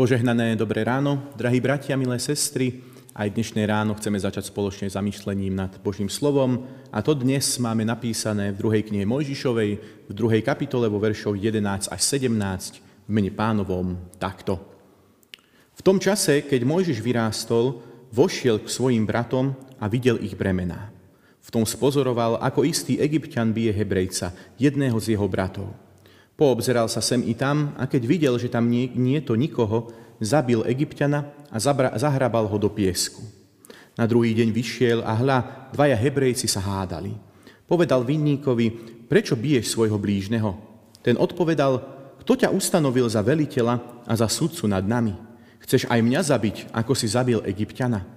Požehnané dobré ráno, drahí bratia, milé sestry. Aj dnešné ráno chceme začať spoločne zamýšlením nad Božím slovom. A to dnes máme napísané v druhej knihe Mojžišovej, v druhej kapitole vo veršoch 11 až 17 v mene pánovom takto. V tom čase, keď Mojžiš vyrástol, vošiel k svojim bratom a videl ich bremená. V tom spozoroval, ako istý egyptian bije Hebrejca, jedného z jeho bratov. Poobzeral sa sem i tam a keď videl, že tam nie, nie to nikoho, zabil egyptiana a zabra, zahrabal ho do piesku. Na druhý deň vyšiel a hľa, dvaja Hebrejci sa hádali. Povedal vinníkovi, prečo biješ svojho blížneho? Ten odpovedal, kto ťa ustanovil za veliteľa a za sudcu nad nami? Chceš aj mňa zabiť, ako si zabil egyptiana?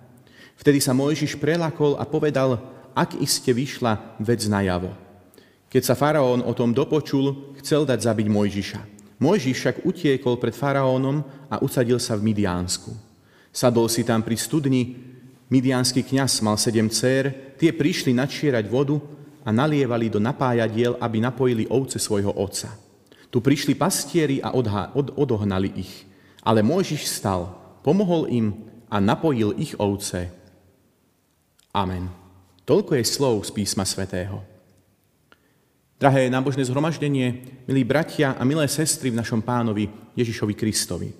Vtedy sa Mojžiš prelakol a povedal, ak iste vyšla vec najavo. Keď sa faraón o tom dopočul, chcel dať zabiť Mojžiša. Mojžiš však utiekol pred faraónom a usadil sa v Midiánsku. Sadol si tam pri studni, midiánsky kňaz mal sedem dcer, tie prišli načierať vodu a nalievali do napájadiel, aby napojili ovce svojho otca. Tu prišli pastieri a odha- od- odohnali ich. Ale Mojžiš stal, pomohol im a napojil ich ovce. Amen. Toľko je slov z písma svätého. Drahé nábožné zhromaždenie, milí bratia a milé sestry v našom pánovi Ježišovi Kristovi.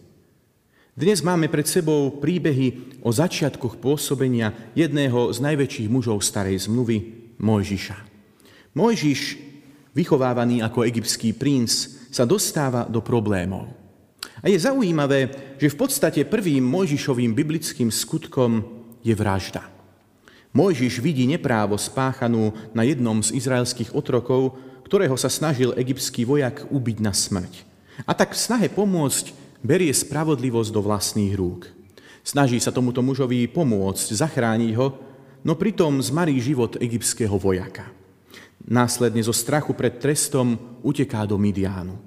Dnes máme pred sebou príbehy o začiatkoch pôsobenia jedného z najväčších mužov starej zmluvy, Mojžiša. Mojžiš, vychovávaný ako egyptský princ, sa dostáva do problémov. A je zaujímavé, že v podstate prvým Mojžišovým biblickým skutkom je vražda. Mojžiš vidí neprávo spáchanú na jednom z izraelských otrokov, ktorého sa snažil egyptský vojak ubiť na smrť. A tak v snahe pomôcť berie spravodlivosť do vlastných rúk. Snaží sa tomuto mužovi pomôcť, zachrániť ho, no pritom zmarí život egyptského vojaka. Následne zo strachu pred trestom uteká do Midiánu.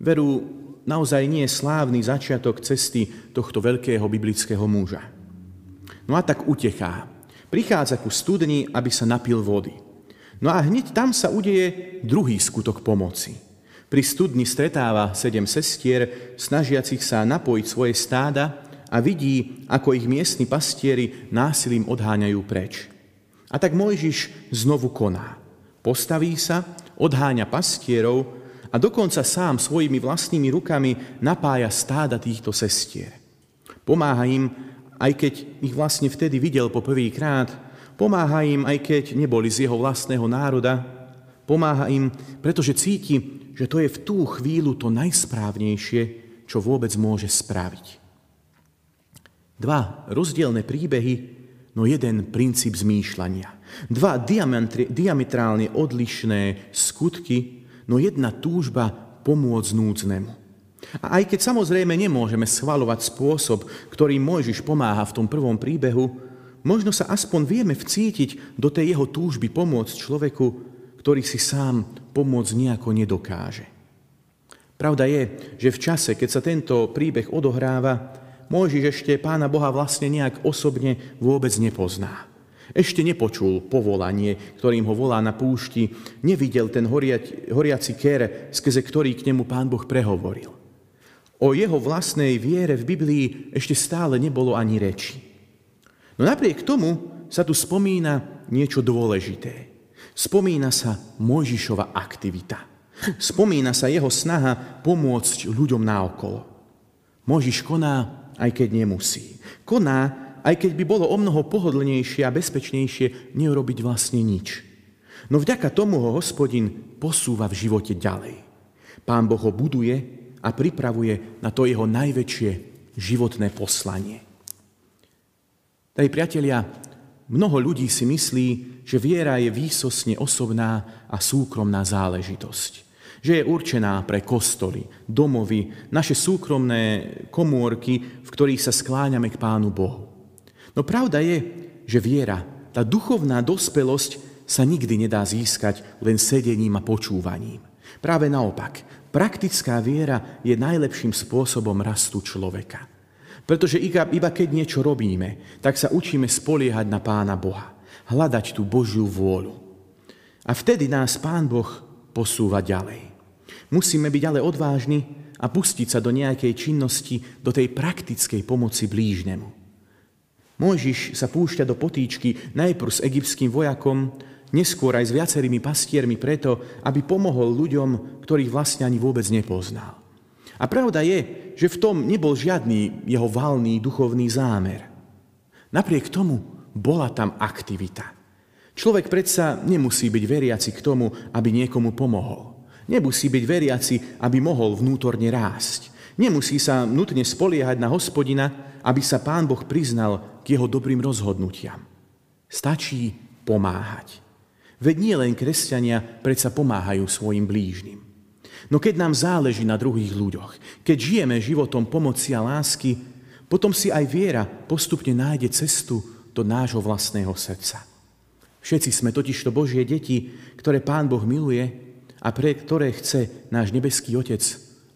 Veru, naozaj nie je slávny začiatok cesty tohto veľkého biblického muža. No a tak uteká. Prichádza ku studni, aby sa napil vody. No a hneď tam sa udeje druhý skutok pomoci. Pri studni stretáva sedem sestier, snažiacich sa napojiť svoje stáda a vidí, ako ich miestni pastieri násilím odháňajú preč. A tak Mojžiš znovu koná. Postaví sa, odháňa pastierov a dokonca sám svojimi vlastnými rukami napája stáda týchto sestier. Pomáha im, aj keď ich vlastne vtedy videl po prvýkrát, Pomáha im, aj keď neboli z jeho vlastného národa. Pomáha im, pretože cíti, že to je v tú chvíľu to najsprávnejšie, čo vôbec môže spraviť. Dva rozdielne príbehy, no jeden princíp zmýšľania. Dva diametrálne odlišné skutky, no jedna túžba pomôcť núdznemu. A aj keď samozrejme nemôžeme schvalovať spôsob, ktorým Mojžiš pomáha v tom prvom príbehu, možno sa aspoň vieme vcítiť do tej jeho túžby pomôcť človeku, ktorý si sám pomôcť nejako nedokáže. Pravda je, že v čase, keď sa tento príbeh odohráva, Mojžiš ešte pána Boha vlastne nejak osobne vôbec nepozná. Ešte nepočul povolanie, ktorým ho volá na púšti, nevidel ten horiaci ker, skrze ktorý k nemu pán Boh prehovoril. O jeho vlastnej viere v Biblii ešte stále nebolo ani reči. No napriek tomu sa tu spomína niečo dôležité. Spomína sa Mojžišova aktivita. Spomína sa jeho snaha pomôcť ľuďom naokolo. Mojžiš koná, aj keď nemusí. Koná, aj keď by bolo o mnoho pohodlnejšie a bezpečnejšie neurobiť vlastne nič. No vďaka tomu ho hospodin posúva v živote ďalej. Pán Boh ho buduje a pripravuje na to jeho najväčšie životné poslanie. Drahí priatelia, mnoho ľudí si myslí, že viera je výsosne osobná a súkromná záležitosť. Že je určená pre kostoly, domovy, naše súkromné komórky, v ktorých sa skláňame k Pánu Bohu. No pravda je, že viera, tá duchovná dospelosť sa nikdy nedá získať len sedením a počúvaním. Práve naopak, praktická viera je najlepším spôsobom rastu človeka. Pretože iba, keď niečo robíme, tak sa učíme spoliehať na Pána Boha. Hľadať tú Božiu vôľu. A vtedy nás Pán Boh posúva ďalej. Musíme byť ale odvážni a pustiť sa do nejakej činnosti, do tej praktickej pomoci blížnemu. Mojžiš sa púšťa do potýčky najprv s egyptským vojakom, neskôr aj s viacerými pastiermi preto, aby pomohol ľuďom, ktorých vlastne ani vôbec nepoznal. A pravda je, že v tom nebol žiadny jeho valný duchovný zámer. Napriek tomu bola tam aktivita. Človek predsa nemusí byť veriaci k tomu, aby niekomu pomohol. Nemusí byť veriaci, aby mohol vnútorne rásť. Nemusí sa nutne spoliehať na hospodina, aby sa pán Boh priznal k jeho dobrým rozhodnutiam. Stačí pomáhať. Veď nie len kresťania predsa pomáhajú svojim blížnym. No keď nám záleží na druhých ľuďoch, keď žijeme životom pomoci a lásky, potom si aj viera postupne nájde cestu do nášho vlastného srdca. Všetci sme totižto Božie deti, ktoré Pán Boh miluje a pre ktoré chce náš nebeský Otec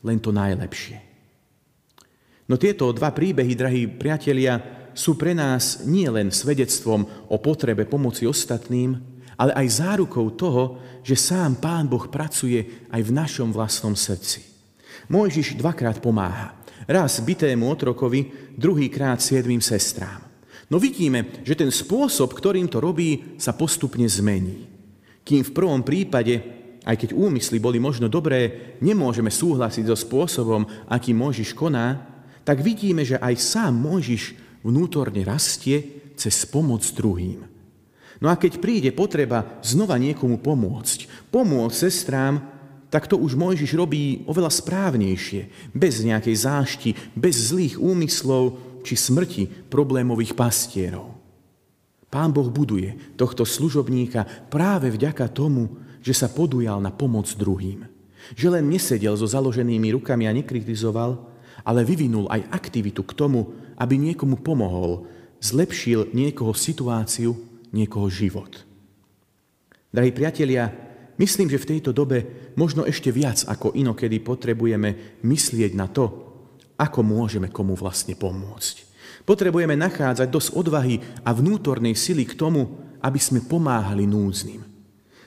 len to najlepšie. No tieto dva príbehy, drahí priatelia, sú pre nás nie len svedectvom o potrebe pomoci ostatným, ale aj zárukou toho, že sám Pán Boh pracuje aj v našom vlastnom srdci. Mojžiš dvakrát pomáha. Raz bytému otrokovi, druhýkrát siedmým sestrám. No vidíme, že ten spôsob, ktorým to robí, sa postupne zmení. Kým v prvom prípade, aj keď úmysly boli možno dobré, nemôžeme súhlasiť so spôsobom, aký Mojžiš koná, tak vidíme, že aj sám Mojžiš vnútorne rastie cez pomoc druhým. No a keď príde potreba znova niekomu pomôcť, pomôcť sestrám, tak to už Mojžiš robí oveľa správnejšie, bez nejakej zášti, bez zlých úmyslov, či smrti problémových pastierov. Pán Boh buduje tohto služobníka práve vďaka tomu, že sa podujal na pomoc druhým. Že len nesedel so založenými rukami a nekritizoval, ale vyvinul aj aktivitu k tomu, aby niekomu pomohol, zlepšil niekoho situáciu, niekoho život. Drahí priatelia, myslím, že v tejto dobe možno ešte viac ako inokedy potrebujeme myslieť na to, ako môžeme komu vlastne pomôcť. Potrebujeme nachádzať dosť odvahy a vnútornej sily k tomu, aby sme pomáhali núdznym.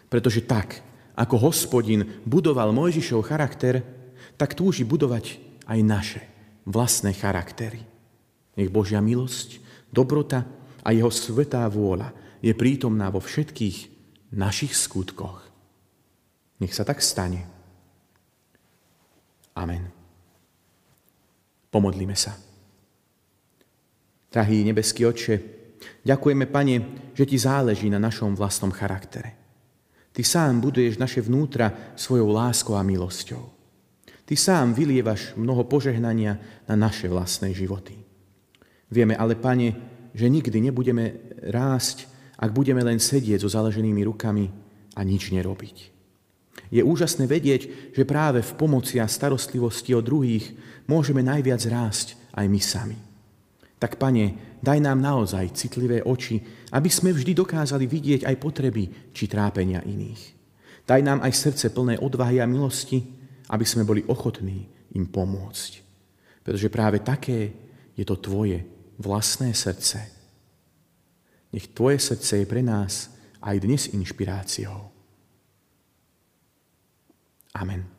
Pretože tak, ako hospodin budoval Mojžišov charakter, tak túži budovať aj naše vlastné charaktery. Nech Božia milosť, dobrota a jeho svetá vôľa je prítomná vo všetkých našich skutkoch. Nech sa tak stane. Amen. Pomodlíme sa. Drahý nebeský Otče, ďakujeme, Pane, že Ti záleží na našom vlastnom charaktere. Ty sám buduješ naše vnútra svojou láskou a milosťou. Ty sám vylievaš mnoho požehnania na naše vlastné životy. Vieme ale, Pane, že nikdy nebudeme rásť, ak budeme len sedieť so zaleženými rukami a nič nerobiť. Je úžasné vedieť, že práve v pomoci a starostlivosti o druhých môžeme najviac rásť aj my sami. Tak, Pane, daj nám naozaj citlivé oči, aby sme vždy dokázali vidieť aj potreby či trápenia iných. Daj nám aj srdce plné odvahy a milosti, aby sme boli ochotní im pomôcť. Pretože práve také je to Tvoje vlastné srdce. Nech Tvoje srdce je pre nás aj dnes inšpiráciou. Amen.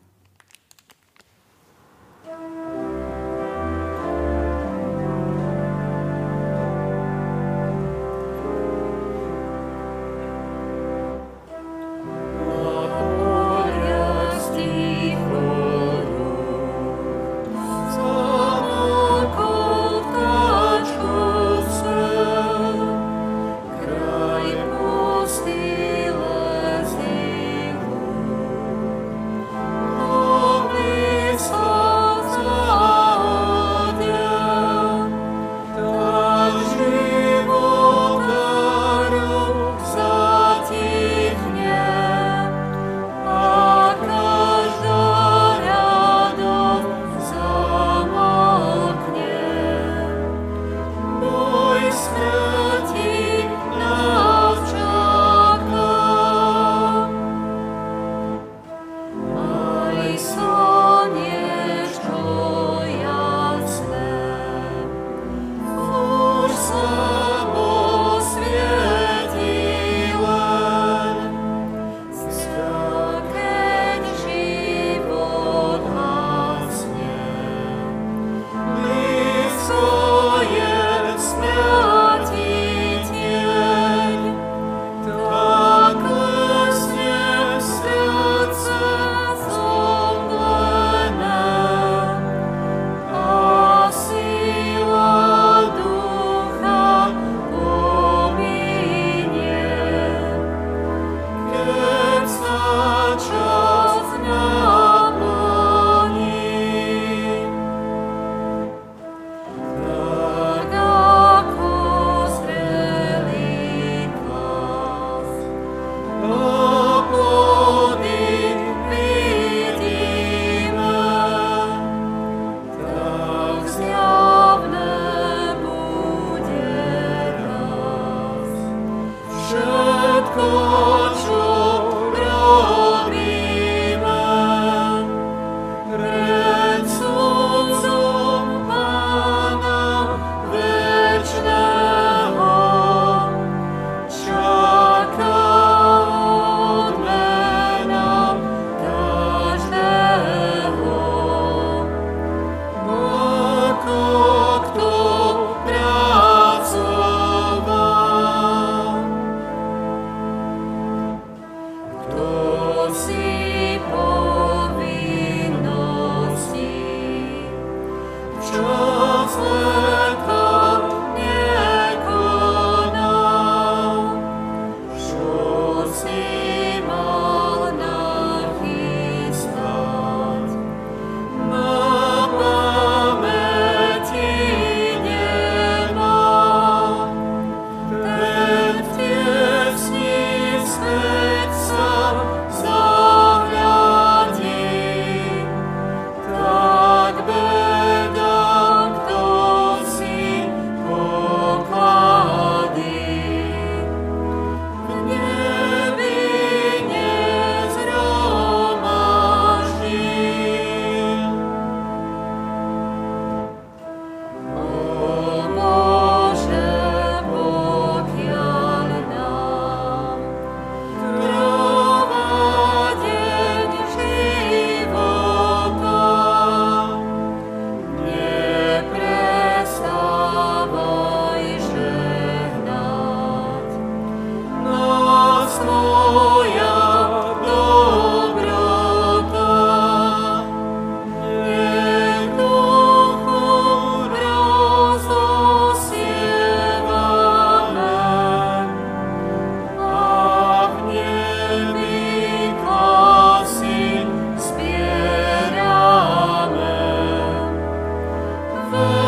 Oh.